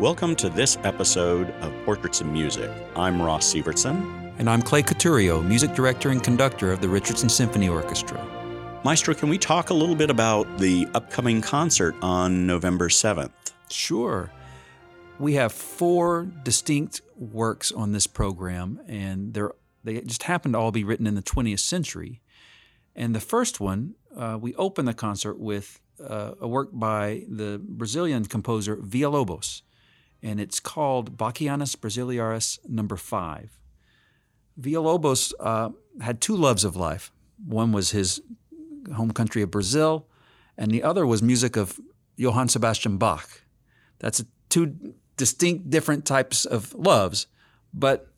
Welcome to this episode of Portraits in Music. I'm Ross Sievertson. And I'm Clay Couturiaux, music director and conductor of the Richardson Symphony Orchestra. Maestro, can we talk a little bit about the upcoming concert on November 7th? Sure. We have four distinct works on this program, and they're, they just happen to all be written in the 20th century. And the first one, uh, we open the concert with uh, a work by the Brazilian composer Villa-Lobos, and it's called Bachianas Brasileiras Number Five. Villa-Lobos uh, had two loves of life. One was his home country of Brazil, and the other was music of Johann Sebastian Bach. That's two distinct, different types of loves, but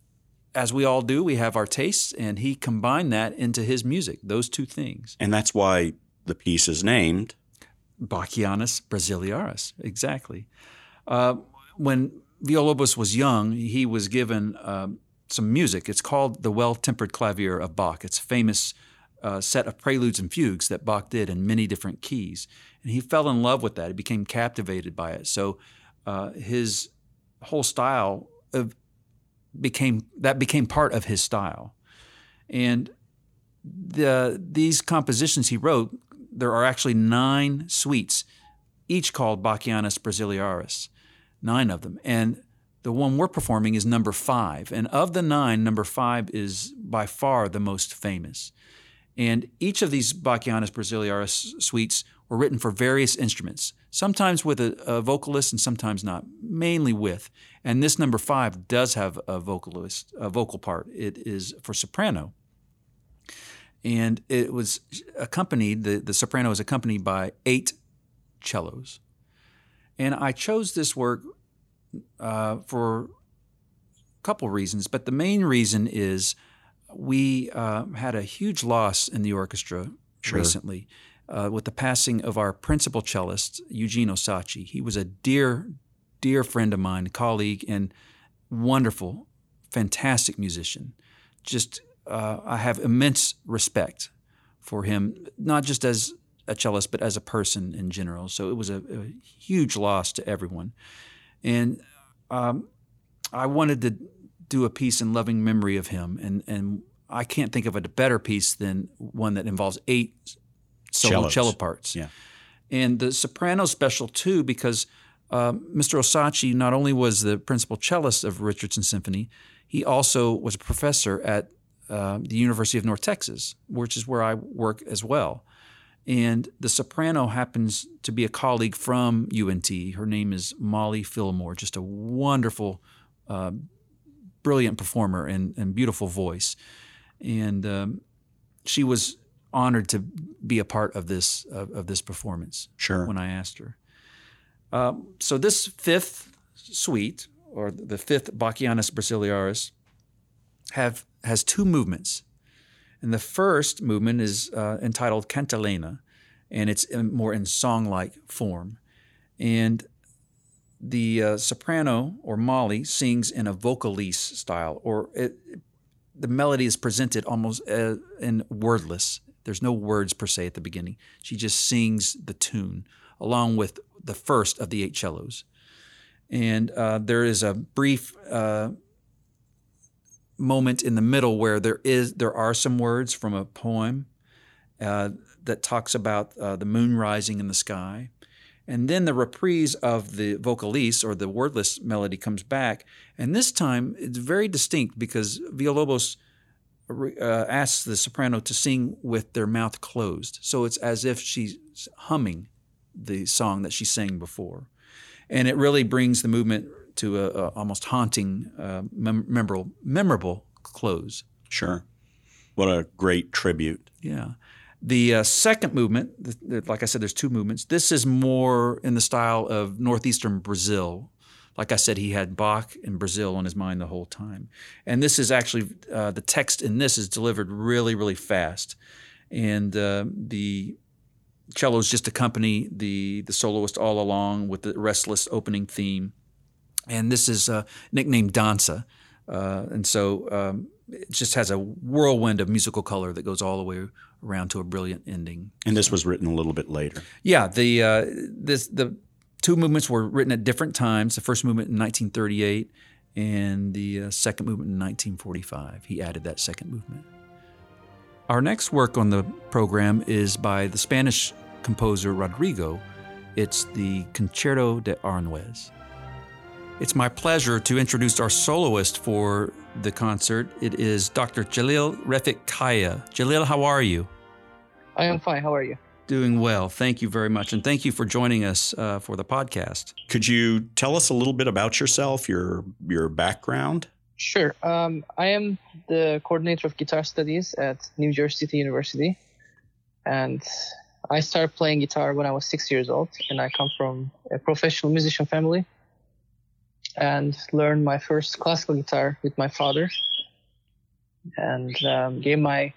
as we all do, we have our tastes, and he combined that into his music, those two things. And that's why the piece is named Bachianas Brasileiras, exactly. Uh, when Villa-Lobos was young, he was given uh, some music. It's called the Well Tempered Clavier of Bach. It's a famous uh, set of preludes and fugues that Bach did in many different keys. And he fell in love with that. He became captivated by it. So uh, his whole style of became that became part of his style. And the these compositions he wrote, there are actually nine suites, each called Bachianas Brasileiras nine of them. And the one we're performing is number five. And of the nine, number five is by far the most famous. And each of these Bachianas Brasileiras suites were written for various instruments, sometimes with a, a, vocalist and sometimes not, mainly with. And this number five does have a vocalist, a vocal part. It is for soprano. And it was accompanied, the, the soprano is accompanied by eight cellos. And I chose this work uh, for a couple reasons, but the main reason is we uh, had a huge loss in the orchestra sure. recently uh, with the passing of our principal cellist, Eugene Osadchy. He was a dear, dear friend of mine, colleague, and wonderful, fantastic musician. Just, uh, I have immense respect for him, not just as a cellist, but as a person in general. So it was a, a huge loss to everyone. And um, I wanted to do a piece in loving memory of him. And, and I can't think of a better piece than one that involves eight solo Cellos. cello parts. Yeah. And the soprano special too, because uh, Mr. Osadchy not only was the principal cellist of Richardson Symphony, he also was a professor at uh, the University of North Texas, which is where I work as well. And the soprano happens to be a colleague from UNT. Her name is Molly Fillmore, just a wonderful, uh, brilliant performer and, and, beautiful voice. And um, she was honored to be a part of this of, of this performance. Sure. When I asked her. Um, so this fifth suite, or the fifth Bachianas Brasileiras, have has two movements. And the first movement is uh, entitled Cantilena, and it's in, more in song like form. And the uh, soprano or Molly sings in a vocalise style, or it, the melody is presented almost uh, in wordless. There's no words per se at the beginning. She just sings the tune along with the first of the eight cellos. And uh, there is a brief uh, moment in the middle where there is there are some words from a poem uh, that talks about uh, the moon rising in the sky, and then the reprise of the vocalise or the wordless melody comes back, and this time it's very distinct because Villa-Lobos uh, asks the soprano to sing with their mouth closed, so it's as if she's humming the song that she sang before, and it really brings the movement to a, a almost haunting, uh, mem- memorable, memorable close. Sure. What a great tribute. Yeah. The uh, second movement, the, the, like I said, there's two movements. This is more in the style of northeastern Brazil. Like I said, he had Bach and Brazil on his mind the whole time. And this is actually, uh, the text in this is delivered really, really fast. And uh, the cellos just accompany the, the soloist all along with the restless opening theme and this is uh, nicknamed Danza. Uh, and so um, it just has a whirlwind of musical color that goes all the way around to a brilliant ending. And this was written a little bit later. Yeah, the uh, this the two movements were written at different times. The first movement in 1938 and the uh, second movement in 1945. He added that second movement. Our next work on the program is by the Spanish composer Rodrigo. It's the Concerto de Aranjuez. It's my pleasure to introduce our soloist for the concert. It is Dr. Celil Refik Kaya. Celil, how are you? I am fine. How are you? Doing well. Thank you very much. And thank you for joining us uh, for the podcast. Could you tell us a little bit about yourself, your your background? Sure. Um, I am the coordinator of guitar studies at New Jersey City University. And I started playing guitar when I was six years old. And I come from a professional musician family and learned my first classical guitar with my father and um, gave my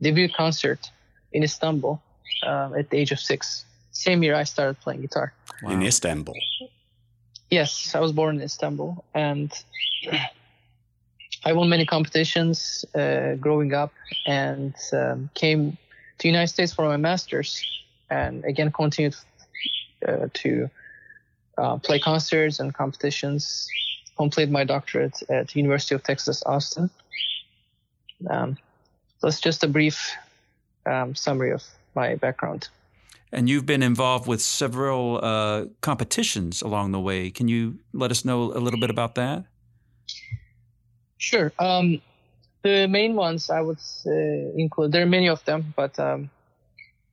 debut concert in Istanbul um, at the age of six. Same year I started playing guitar. Wow. In Istanbul? Yes, I was born in Istanbul and I won many competitions uh, growing up and um, came to the United States for my master's and again continued uh, to uh, play concerts and competitions. Completed my doctorate at University of Texas Austin. Um, that's just a brief um, summary of my background. And you've been involved with several uh, competitions along the way. Can you let us know a little bit about that? Sure. Um, the main ones I would uh, include, there are many of them, but um,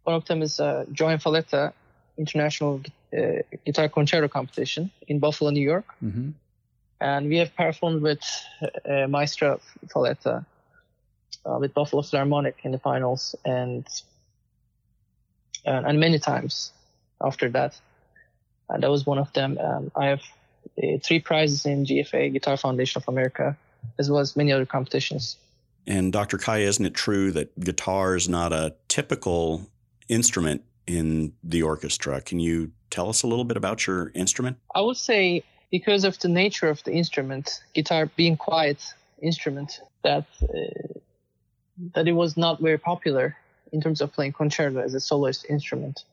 one of them is uh, JoAnn Falletta International uh, Guitar Concerto Competition in Buffalo, New York. Mm-hmm. And we have performed with uh, Maestro Falletta uh, with Buffalo Philharmonic in the finals and uh, and many times after that. And that was one of them. Um, I have uh, three prizes in GFA, Guitar Foundation of America, as well as many other competitions. And Dr. Kaya, isn't it true that guitar is not a typical instrument in the orchestra? Can you tell us a little bit about your instrument? I would say because of the nature of the instrument, guitar being quiet instrument, that uh, that it was not very popular in terms of playing concerto as a soloist instrument.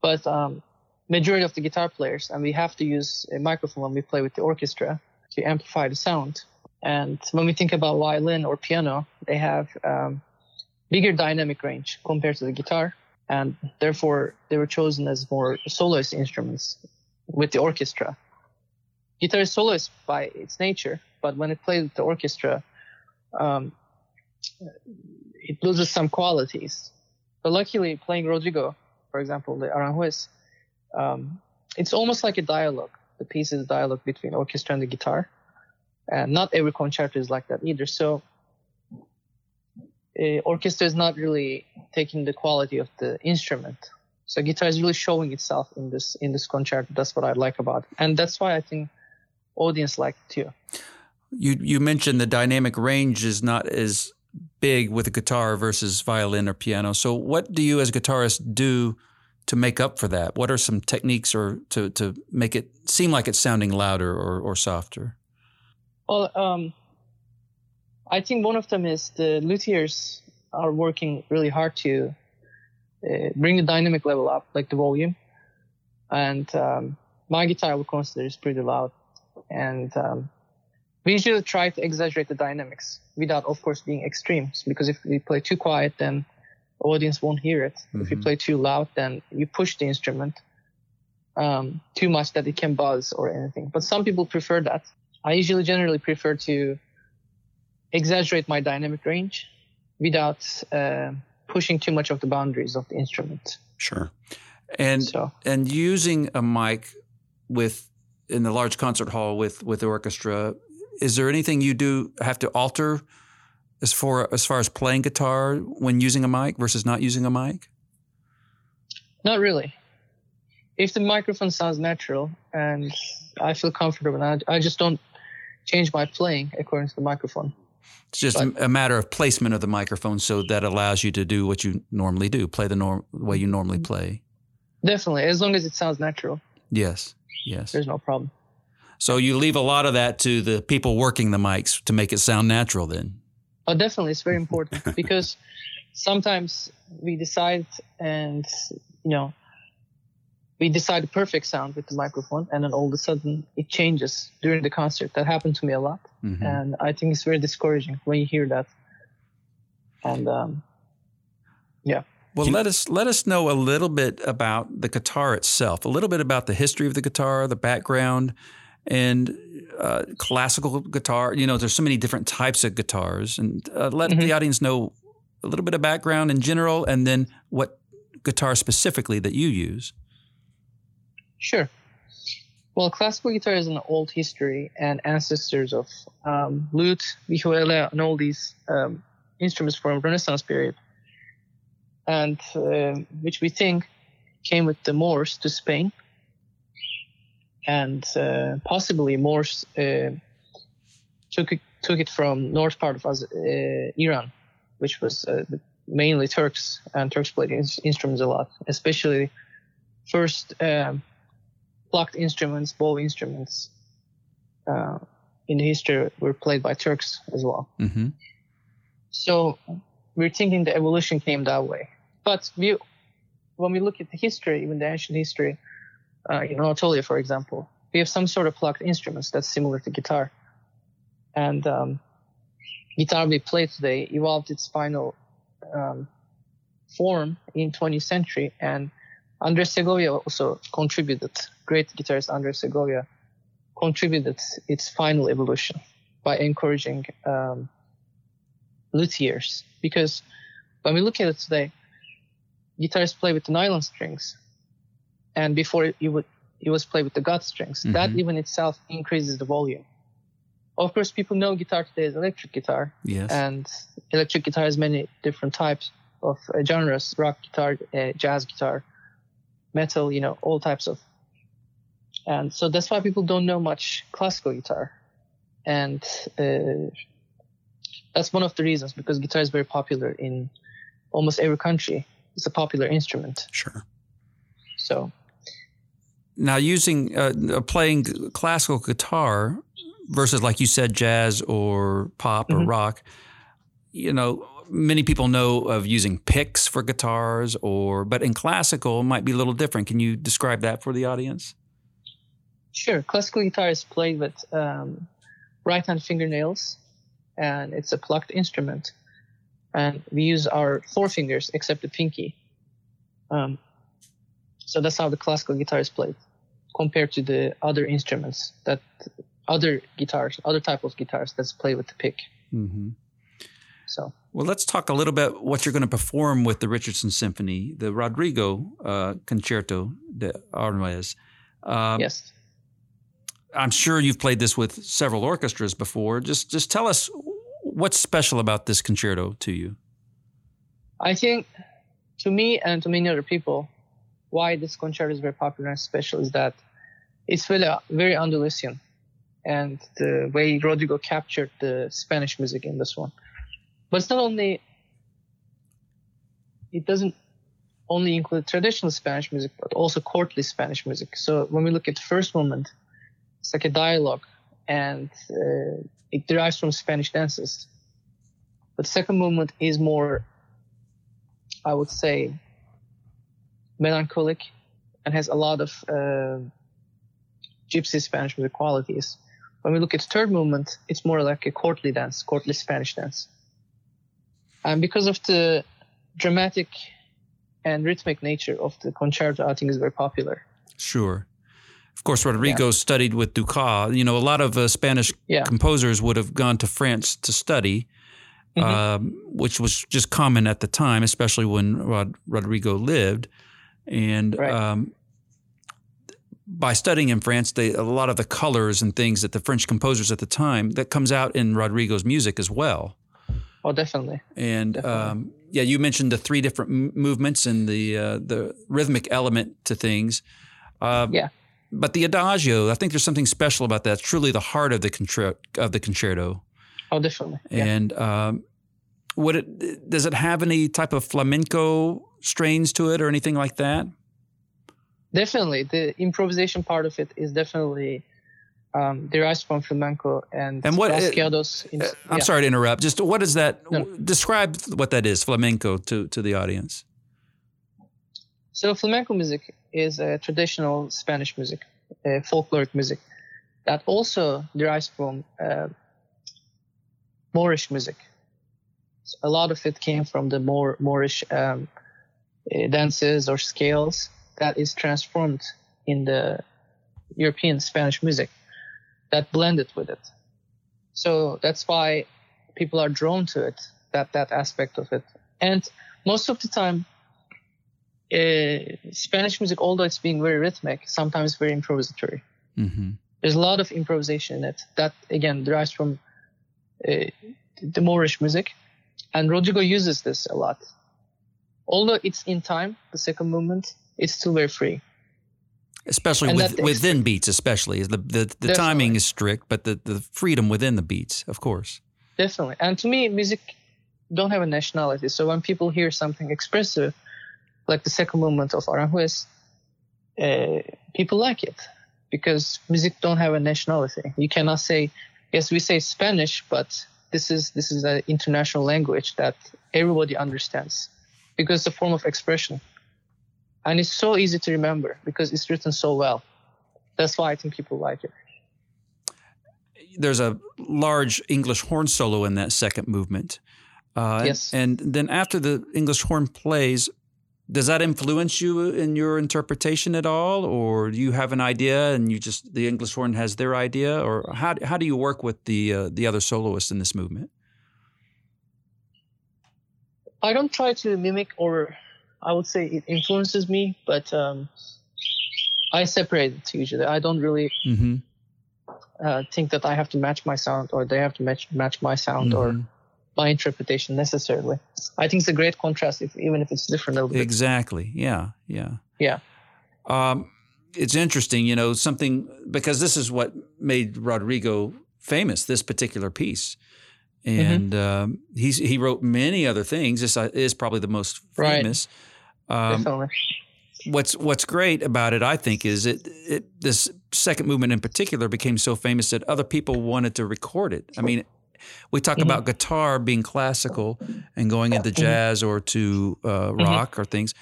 But um, majority of the guitar players, and we have to use a microphone when we play with the orchestra to amplify the sound. And when we think about violin or piano, they have um, bigger dynamic range compared to the guitar, and therefore they were chosen as more soloist instruments with the orchestra. Guitar is soloist by its nature, but when it plays with the orchestra, um, it loses some qualities. But luckily, playing Rodrigo, for example, the Aranjuez, um, it's almost like a dialogue. The piece is a dialogue between orchestra and the guitar. And not every concerto is like that either. So, uh, orchestra is not really taking the quality of the instrument. So guitar is really showing itself in this in this concerto. That's what I like about it, and that's why I think audience like it too. You you mentioned the dynamic range is not as big with a guitar versus violin or piano. So, what do you as a guitarist do to make up for that? What are some techniques or to, to make it seem like it's sounding louder or, or softer? Well, um, I think one of them is the luthiers are working really hard to uh, bring the dynamic level up, like the volume. And um, my guitar, I would consider, is pretty loud. And um, we usually try to exaggerate the dynamics without, of course, being extremes. Because if we play too quiet, then audience won't hear it. Mm-hmm. If you play too loud, then you push the instrument um, too much that it can buzz or anything. But some people prefer that. I usually generally prefer to exaggerate my dynamic range without uh, pushing too much of the boundaries of the instrument. Sure. And so. and using a mic with in the large concert hall with with the orchestra is there anything you do have to alter as far as far as playing guitar when using a mic versus not using a mic? Not really. If the microphone sounds natural and I feel comfortable, I, I just don't change my playing according to the microphone. It's just but, a matter of placement of the microphone, so that allows you to do what you normally do, play the norm, way you normally mm-hmm. play. Definitely, as long as it sounds natural. Yes, yes. There's no problem. So you leave a lot of that to the people working the mics to make it sound natural then. Oh, definitely. It's very important because sometimes we decide and, you know, we decide the perfect sound with the microphone, and then all of a sudden it changes during the concert. That happened to me a lot, Mhm. and I think it's very discouraging when you hear that. And um, Yeah. Well, let us let us know a little bit about the guitar itself, a little bit about the history of the guitar, the background, and uh, classical guitar. You know, there's so many different types of guitars, and uh, let Mhm. the audience know a little bit of background in general, and then what guitar specifically that you use. Sure. Well, classical guitar is an old history and ancestors of um, lute, vihuela, and all these um, instruments from Renaissance period, and uh, which we think came with the Moors to Spain, and uh, possibly Moors uh, took it, took it from north part of uh, Iran, which was uh, mainly Turks, and Turks played ins- instruments a lot, especially first. Um, plucked instruments, bow instruments, uh, in the history were played by Turks as well. Mm-hmm. So we're thinking the evolution came that way. But we, when we look at the history, even the ancient history, uh, in Anatolia, for example, we have some sort of plucked instruments that's similar to guitar. And um, guitar we play today evolved its final um, form in 20th century, and Andres Segovia also contributed. Great guitarist Andres Segovia contributed its final evolution by encouraging um, luthiers. Because when we look at it today, guitarists play with the nylon strings, and before it, would it was played with the gut strings. That Mhm. even itself increases the volume. Of course, people know guitar today is electric guitar, Yes. and electric guitar has many different types of uh, genres rock guitar uh, jazz guitar metal you know all types of. And so that's why people don't know much classical guitar. And uh, that's one of the reasons because guitar is very popular in almost every country. It's a popular instrument. Sure. so. Now, using uh, playing classical guitar versus, like you said, jazz or pop or Mhm. rock, you know, many people know of using picks for guitars, or but in classical it might be a little different. Can you describe that for the audience? Sure. Classical guitar is played with um, right hand fingernails, and it's a plucked instrument. And we use our four fingers except the pinky. Um, so that's how the classical guitar is played, compared to the other instruments that other guitars, other type of guitars that's played with the pick. Mm-hmm. So Well, let's talk a little bit what you're going to perform with the Richardson Symphony, the Rodrigo uh, Concerto de Aranjuez. Um, yes, I'm sure you've played this with several orchestras before. Just just tell us what's special about this concerto to you. I think to me and to many other people, why this concerto is very popular and special is that it's very, very Andalusian, and the way Rodrigo captured the Spanish music in this one. But it's not only. It doesn't only include traditional Spanish music, but also courtly Spanish music. So when we look at the first movement, it's like a dialogue, and uh, it derives from Spanish dances. But the second movement is more I would say, melancholic and has a lot of uh, gypsy Spanish music qualities. When we look at the third movement, it's more like a courtly dance, courtly Spanish dance. And because of the dramatic and rhythmic nature of the concerto, I think is very popular. Sure. Of course, Rodrigo studied with Dukas. You know, a lot of uh, Spanish Yeah. composers would have gone to France to study, Mhm. um, which was just common at the time, especially when Rod- Rodrigo lived. And Right. um, by studying in France, they, a lot of the colors and things that the French composers at the time that comes out in Rodrigo's music as well. Oh, definitely. And Definitely. um, yeah, you mentioned the three different m- movements and the uh, the rhythmic element to things. Uh, Yeah. But the adagio, I think there's something special about that. It's truly the heart of the contra- of the concerto. Oh, definitely. Yeah. And um, would it does it have any type of flamenco strains to it or anything like that? Definitely. The improvisation part of it is definitely um, derives from flamenco and, And what- in- Uh, I'm yeah. sorry to interrupt. Just what is that? No. Describe what that is, flamenco, to to the audience. So flamenco music is a traditional Spanish music, uh, folkloric music that also derives from uh, Moorish music. So a lot of it came from the more Moorish um, uh, dances or scales that is transformed in the European Spanish music that blended with it. So that's why people are drawn to it, that that aspect of it. And most of the time, uh, Spanish music, although it's being very rhythmic, sometimes very improvisatory. Mm-hmm. There's a lot of improvisation in it. That again derives from uh, the Moorish music, and Rodrigo uses this a lot. Although it's in time, the second movement, it's still very free. Especially with, within beats, especially the the, the timing is strict, but the, the freedom within the beats, of course. Definitely, and to me, music don't have a nationality. So when people hear something expressive, like the second movement of Aranjuez, uh, people like it because music don't have a nationality. You cannot say, yes, we say Spanish, but this is this is an international language that everybody understands because it's a form of expression, and it's so easy to remember because it's written so well. That's why I think people like it. There's a large English horn solo in that second movement. Uh, yes. And then after the English horn plays, does that influence you in your interpretation at all, or do you have an idea and you just the English horn has their idea, or how how do you work with the uh, the other soloists in this movement? I don't try to mimic, or I would say it influences me, but um, I separate it usually. I don't really mm-hmm. uh, think that I have to match my sound, or they have to match match my sound, mm-hmm. or my interpretation necessarily. I think it's a great contrast, if, even if it's different a little bit. Exactly. Yeah. Yeah. Yeah. Um, it's interesting, you know, something because this is what made Rodrigo famous. This particular piece, mm-hmm. and mm-hmm. um, he's he wrote many other things. This uh, is probably the most famous. Right. Um. What's What's great about it, I think, is it, it this second movement in particular became so famous that other people wanted to record it. I mean, we talk mm-hmm. about guitar being classical and going into mm-hmm. jazz or to uh, mm-hmm. rock mm-hmm. or things.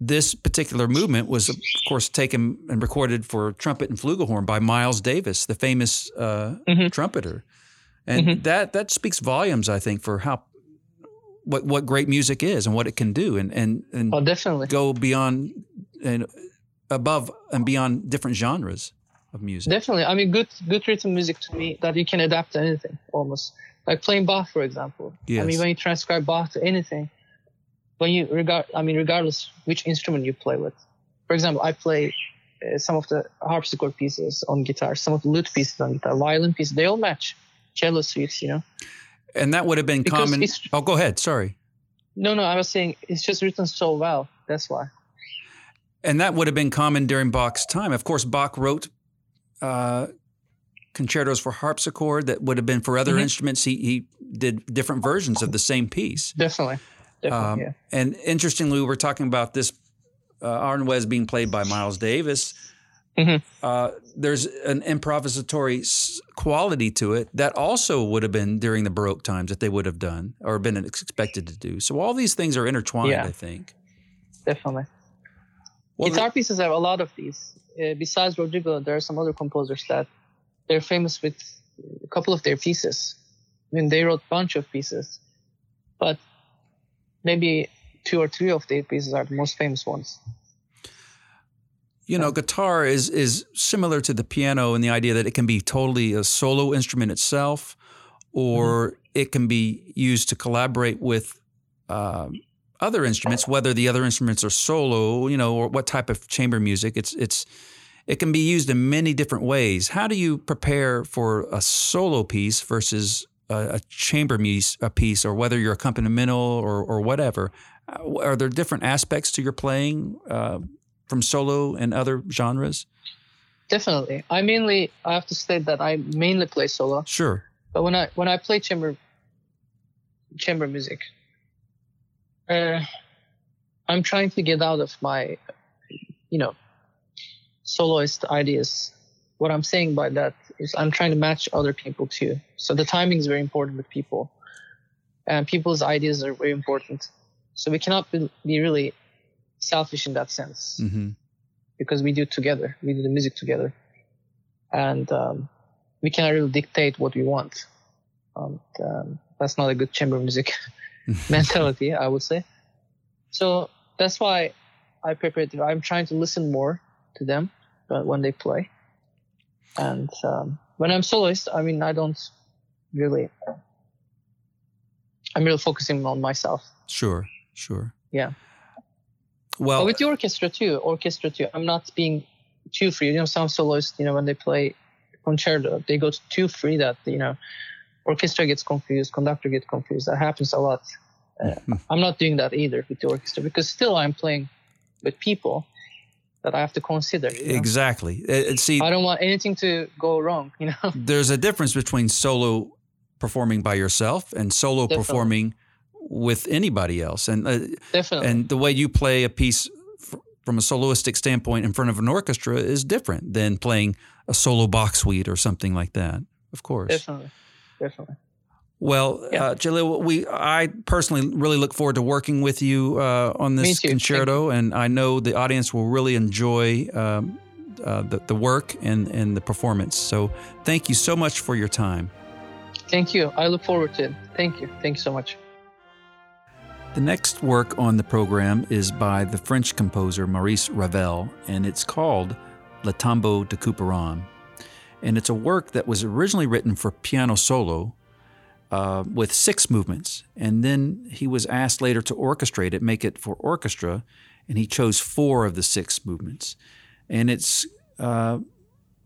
This particular movement was, of course, taken and recorded for trumpet and flugelhorn by Miles Davis, the famous uh, mm-hmm. trumpeter, and that that speaks volumes, I think, for how what what great music is and what it can do, and and and oh, definitely go beyond and above and beyond different genres of music. Definitely. I mean, good good written music to me that you can adapt to anything almost. Like playing Bach, for example. Yes. I mean, when you transcribe Bach to anything, when you regard, I mean, regardless which instrument you play with. For example, I play uh, some of the harpsichord pieces on guitar, some of the lute pieces on guitar, violin pieces. They all match. Cello suites, you know. And that would have been because common. Oh, go ahead. Sorry. No, no, I was saying it's just written so well. That's why. And that would have been common during Bach's time. Of course, Bach wrote uh, concertos for harpsichord that would have been for other mm-hmm. instruments. He, he did different versions of the same piece. Definitely. Definitely um, yeah. And interestingly, we're talking about this uh, Aranjuez being played by Miles Davis. Mm-hmm. Uh, there's an improvisatory quality to it that also would have been during the Baroque times that they would have done or been expected to do. So all these things are intertwined, yeah. I think. Definitely. Well, Guitar the, pieces have a lot of these uh, besides Rodrigo, there are some other composers that they're famous with a couple of their pieces. I mean, they wrote a bunch of pieces, but maybe two or three of their pieces are the most famous ones. You know, guitar is is similar to the piano in the idea that it can be totally a solo instrument itself, or mm-hmm. it can be used to collaborate with um, other instruments, whether the other instruments are solo, you know, or what type of chamber music. It's it's it can be used in many different ways. How do you prepare for a solo piece versus a, a chamber piece, a piece, or whether you're accompanimental or or whatever? Uh, are there different aspects to your playing uh, from solo and other genres? Definitely. I mainly I have to state that I mainly play solo. Sure. But when I when I play chamber chamber music, uh, I'm trying to get out of my, you know, soloist ideas. What I'm saying by that is I'm trying to match other people too. So the timing is very important with people, and people's ideas are very important. So we cannot be, be really selfish in that sense hmm because we do it together. We do the music together, and um, we cannot really dictate what we want. Um, um, that's not a good chamber music mentality, I would say. So that's why I prepared. I'm trying to listen more to them when they play, and um, when I'm soloist, I mean, I don't really. I'm really focusing on myself. Sure, sure. Yeah. Well, But with the orchestra too, orchestra too. I'm not being too free. You know, some soloists, you know, when they play concerto, they go too free that you know, orchestra gets confused, conductor gets confused. That happens a lot. Uh, I'm not doing that either with the orchestra because still I'm playing with people that I have to consider. you know. exactly. Uh, uh, see, I don't want anything to go wrong. You know, there's a difference between solo performing by yourself and solo Definitely. performing with anybody else. And uh, definitely. and the way you play a piece f- from a soloistic standpoint in front of an orchestra is different than playing a solo Bach suite or something like that. Of course. definitely, definitely. Well, Yeah. uh, Celil, we I personally really look forward to working with you uh, on this concerto, and I know the audience will really enjoy um, uh, the, the work and, and the performance. So, thank you so much for your time. Thank you. I look forward to it. Thank you. Thank you so much. The next work on the program is by the French composer Maurice Ravel, and it's called Le Tombeau de Couperin. And it's a work that was originally written for piano solo uh, with six movements. And then he was asked later to orchestrate it, make it for orchestra, and he chose four of the six movements. And it's uh,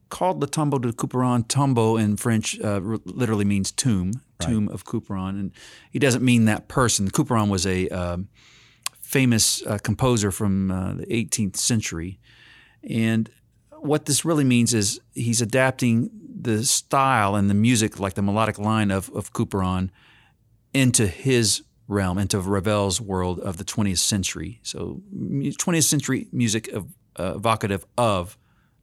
called Le Tombeau de Couperin. Tombeau in French uh, literally means tomb, tomb of Couperin. And he doesn't mean that person. Couperin was a um, famous uh, composer from uh, the 18th century. And what this really means is he's adapting the style and the music, like the melodic line of, of Couperin, into his realm, into Ravel's world of the 20th century. So, 20th century music of, uh, evocative of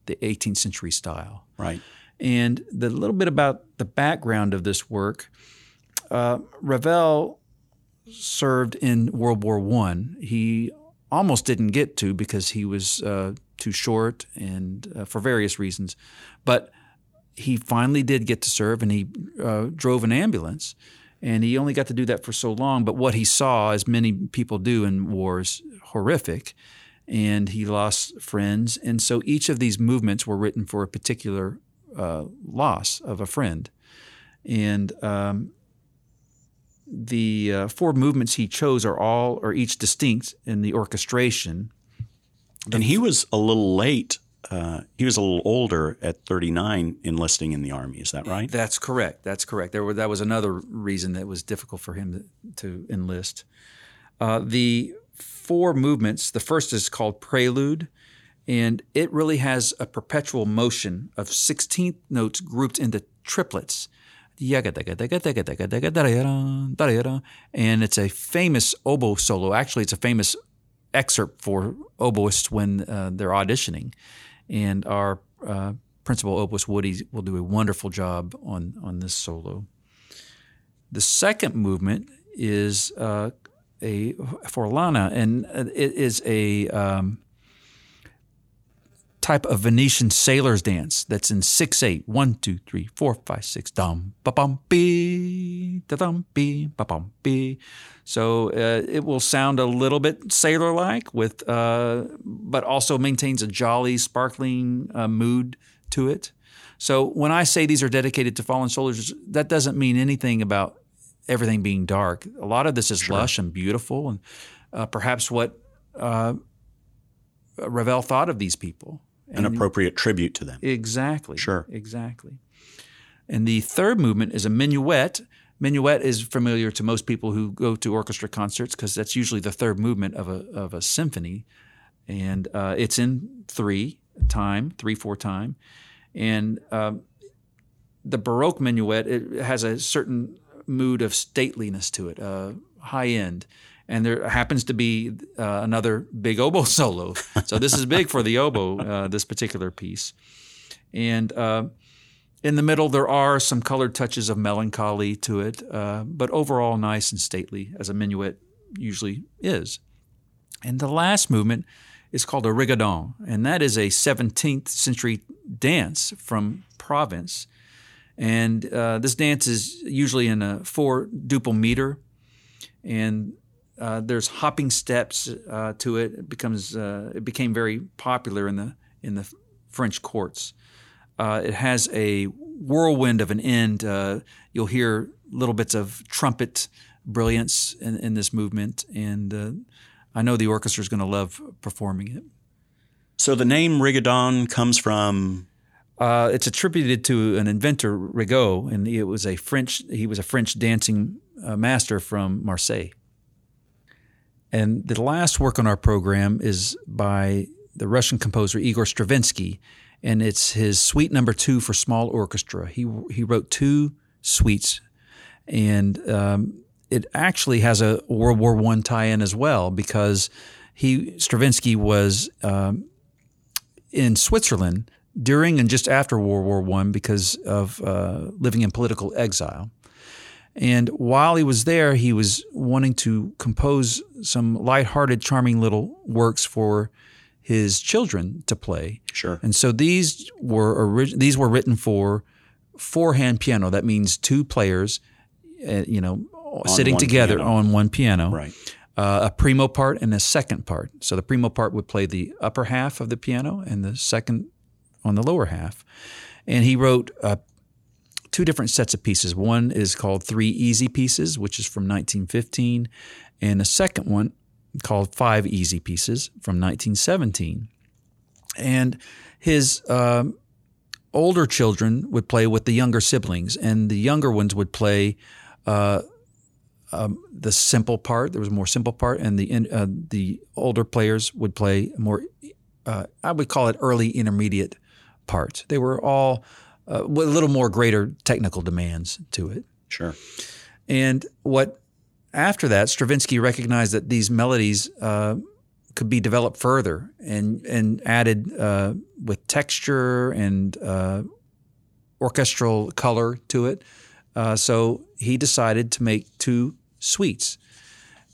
the 18th century style. Right. And the little bit about the background of this work, uh, Ravel served in World War One. He almost didn't get to because he was uh, too short and uh, for various reasons, but he finally did get to serve, and he uh, drove an ambulance. And he only got to do that for so long. But what he saw, as many people do in wars, horrific and he lost friends. And so each of these movements were written for a particular uh, loss of a friend. And um, the uh, four movements he chose are all are each distinct in the orchestration. And he was a little late. Uh, he was a little older at 39 enlisting in the army. Is that right? That's correct. That's correct. There were, that was another reason that it was difficult for him to, to enlist. Uh, the four movements. The first is called Prelude, and it really has a perpetual motion of 16th notes grouped into triplets. And it's a famous oboe solo. Actually, it's a famous excerpt for oboists when uh, they're auditioning. And our uh, principal oboist, Woody, will do a wonderful job on, on this solo. The second movement is uh, a forlana, and it is a um, type of Venetian sailor's dance that's in six eight. One, two, three, four, five, six. Dum ba bum be da dum be ba bum be. So uh, it will sound a little bit sailor-like, with uh, but also maintains a jolly, sparkling uh, mood to it. So when I say these are dedicated to fallen soldiers, that doesn't mean anything about everything being dark. A lot of this is lush and beautiful, and uh, perhaps what uh, Ravel thought of these people. An appropriate tribute to them. Exactly. Sure. Exactly. And the third movement is a minuet. Minuet is familiar to most people who go to orchestra concerts because that's usually the third movement of a of a symphony, and uh, it's in three time, three four time, and um, the Baroque minuet it has a certain mood of stateliness to it, uh, high end. And there happens to be uh, another big oboe solo. So this is big for the oboe, uh, this particular piece. And uh, in the middle, there are some colored touches of melancholy to it, uh, but overall nice and stately, as a minuet usually is. And the last movement is called a rigodon, and that is a 17th century dance from Provence. And uh, this dance is usually in a four duple meter, and uh, there's hopping steps uh, to it. It becomes uh, it became very popular in the in the French courts. Uh, it has a whirlwind of an end. Uh, you'll hear little bits of trumpet brilliance in, in this movement, and I know the orchestra is going to love performing it. So the name Rigodon comes from. Uh, it's attributed to an inventor, Rigaud, and it was a French. He was a French dancing uh, master from Marseille. And the last work on our program is by the Russian composer Igor Stravinsky, and it's his Suite Number Two for small orchestra. He he wrote two suites, and um, it actually has a World War One tie-in as well because he Stravinsky was um, in Switzerland during and just after World War One because of uh, living in political exile. And while he was there, he was wanting to compose some light-hearted, charming little works for his children to play. Sure. And so these were orig- these were written for four-hand piano. That means two players, uh, you know, sitting together piano. on one piano. Right. Uh, a primo part and a second part. So the primo part would play the upper half of the piano and the second on the lower half. And he wrote uh, two different sets of pieces. One is called Three Easy Pieces, which is from 1915, and a second one called Five Easy Pieces from 1917. And his um, older children would play with the younger siblings, and the younger ones would play uh, um, the simple part. There was a more simple part, and the uh, the older players would play more. Uh, I would call it early intermediate part. They were all uh, with a little more greater technical demands to it. Sure. And what after that, Stravinsky recognized that these melodies uh, could be developed further and and added uh, with texture and uh, orchestral color to it. Uh, so he decided to make two suites.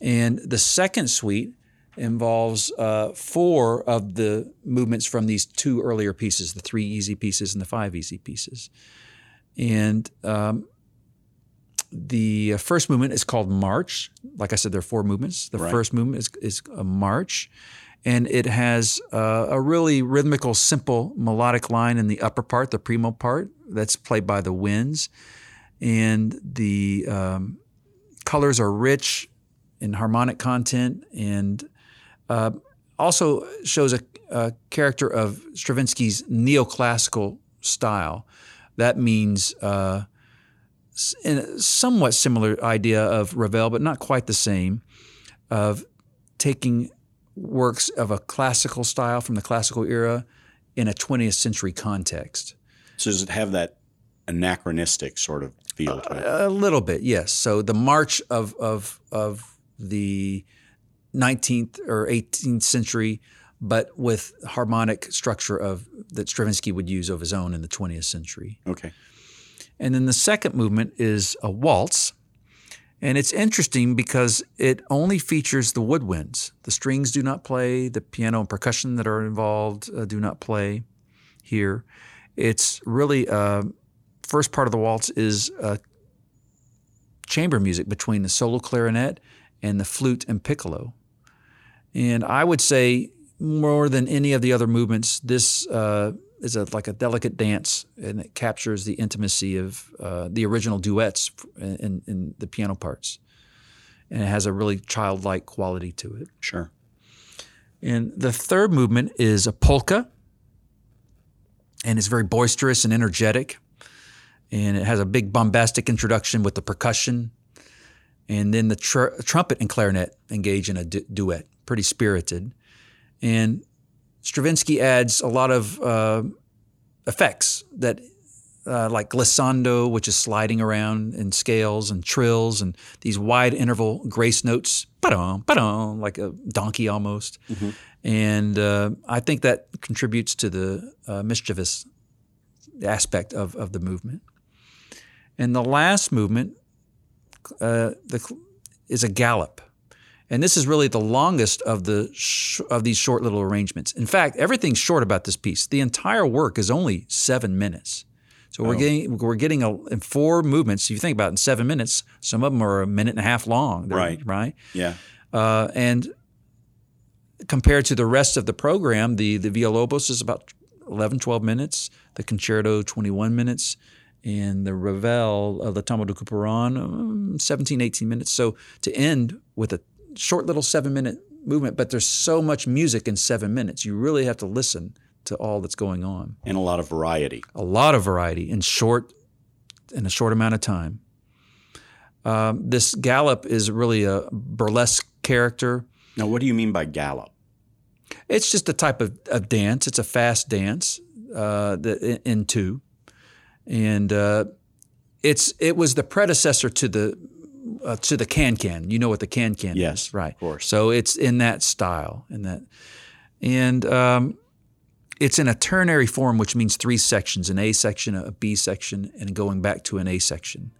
And the second suite involves uh, four of the movements from these two earlier pieces the three easy pieces and the five easy pieces. And um, the first movement is called March. Like I said, there are four movements. The Right. first movement is, is a march, and it has uh, a really rhythmical, simple melodic line in the upper part, the primo part, that's played by the winds. And the um, colors are rich in harmonic content and uh, also shows a, a character of Stravinsky's neoclassical style. That means uh, in a somewhat similar idea of Ravel, but not quite the same, of taking works of a classical style from the classical era in a 20th century context. So does it have that anachronistic sort of feel to it? A little bit, yes. So the march of of of the 19th or 18th century, but with harmonic structure of that Stravinsky would use of his own in the 20th century. Okay. And then the second movement is a waltz. And it's interesting because it only features the woodwinds. The strings do not play, the piano and percussion that are involved uh, do not play here. It's really, uh, first part of the waltz is uh, chamber music between the solo clarinet and the flute and piccolo. And I would say more than any of the other movements, this uh, is a, like a delicate dance, and it captures the intimacy of uh, the original duets in, in the piano parts, and it has a really childlike quality to it. Sure. And the third movement is a polka, and it's very boisterous and energetic, and it has a big bombastic introduction with the percussion, and then the tr- trumpet and clarinet engage in a du- duet, pretty spirited, and Stravinsky adds a lot of uh, effects that, uh, like glissando, which is sliding around in scales and trills, and these wide interval grace notes, ba-dum, ba-dum, like a donkey almost. And uh, I think that contributes to the uh, mischievous aspect of, of the movement. And the last movement uh, the, is a gallop. And this is really the longest of the sh- of these short little arrangements. In fact, everything's short about this piece. The entire work is only seven minutes. So we're Oh. getting we're getting a, in four movements. If you think about it, in seven minutes, some of them are a minute and a half long. Right. Right. Yeah. Uh, and compared to the rest of the program, the the Villalobos is about 11, 12 minutes. The Concerto, 21 minutes. And the Ravel, uh, the Tombeau de Couperin, um, 17, 18 minutes. So to end with a short little seven minute movement, but there's so much music in seven minutes. You really have to listen to all that's going on. And a lot of variety. A lot of variety in short in a short amount of time. Um, this Galop is really a burlesque character. Now, what do you mean by gallop? It's just a type of, of dance. It's a fast dance uh, the, in, in two, and uh, it's it was the predecessor to the uh, to the can can. You know what the can can Yes, is, right? of course. So it's in that style, in that, and um, it's in a ternary form, which means three sections: an A section, a B section, and going back to an A section.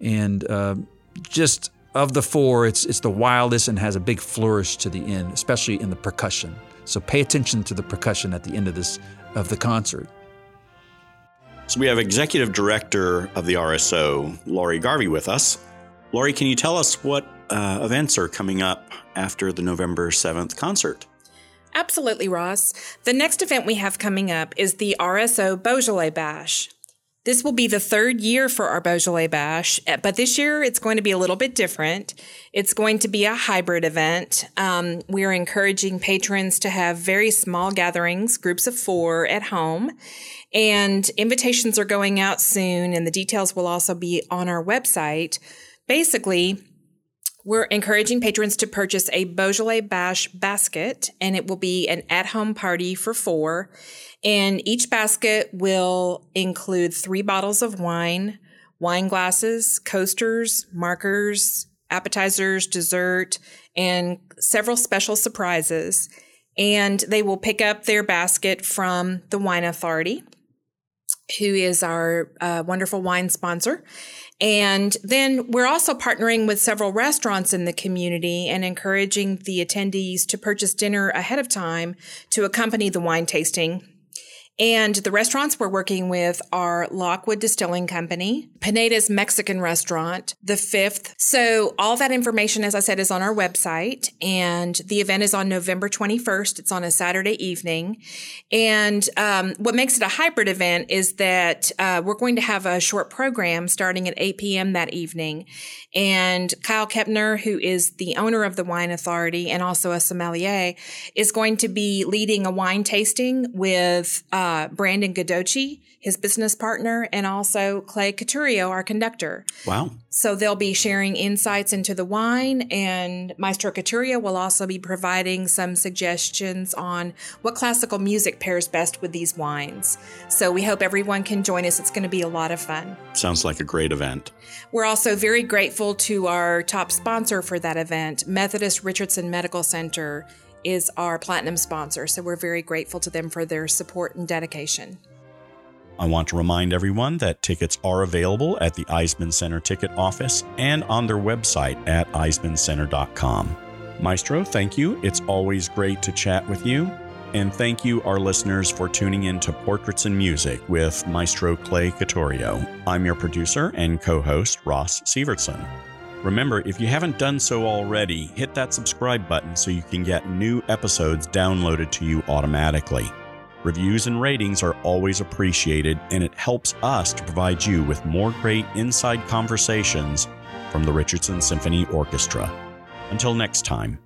And uh, just of the four, it's it's the wildest and has a big flourish to the end, especially in the percussion. So pay attention to the percussion at the end of this of the concert. So we have Executive Director of the RSO, Laurie Garvey, with us. Laurie, can you tell us what uh, events are coming up after the November 7th concert? Absolutely, Ross. The next event we have coming up is the RSO Beaujolais Bash. This will be the third year for our Beaujolais Bash, eh, but this year it's going to be a little bit different. It's going to be a hybrid event. Um, we're encouraging patrons to have very small gatherings, groups of four at home, and invitations are going out soon, and the details will also be on our website. Basically, we're encouraging patrons to purchase a Beaujolais Bash basket, and it will be an at home party for four. And each basket will include three bottles of wine, wine glasses, coasters, markers, appetizers, dessert, and several special surprises. And they will pick up their basket from the Wine Authority, who is our uh, wonderful wine sponsor. And then we're also partnering with several restaurants in the community and encouraging the attendees to purchase dinner ahead of time to accompany the wine tasting. And the restaurants we're working with are Lockwood Distilling Company, Pineda's Mexican Restaurant, The Fifth. So all that information, as I said, is on our website. And the event is on November 21st. It's on a Saturday evening. And um, what makes it a hybrid event is that uh, we're going to have a short program starting at 8 p.m. that evening. And Kyle Kepner, who is the owner of the Wine Authority and also a sommelier, is going to be leading a wine tasting with uh, Uh, Brandon Godochi, his business partner, and also Clay Couturier, our conductor. Wow. So they'll be sharing insights into the wine, and Maestro Couturier will also be providing some suggestions on what classical music pairs best with these wines. So we hope everyone can join us. It's going to be a lot of fun. Sounds like a great event. We're also very grateful to our top sponsor for that event, Methodist Richardson Medical Center is our platinum sponsor. So we're very grateful to them for their support and dedication. I want to remind everyone that tickets are available at the Eisemann Center ticket office and on their website at eisemanncenter.com. Maestro, thank you. It's always great to chat with you. And thank you, our listeners, for tuning in to Portraits and Music with Maestro Clay Couturier. I'm your producer and co host, Ross Sievertson. Remember, if you haven't done so already, hit that subscribe button so you can get new episodes downloaded to you automatically. Reviews and ratings are always appreciated, and it helps us to provide you with more great inside conversations from the Richardson Symphony Orchestra. Until next time.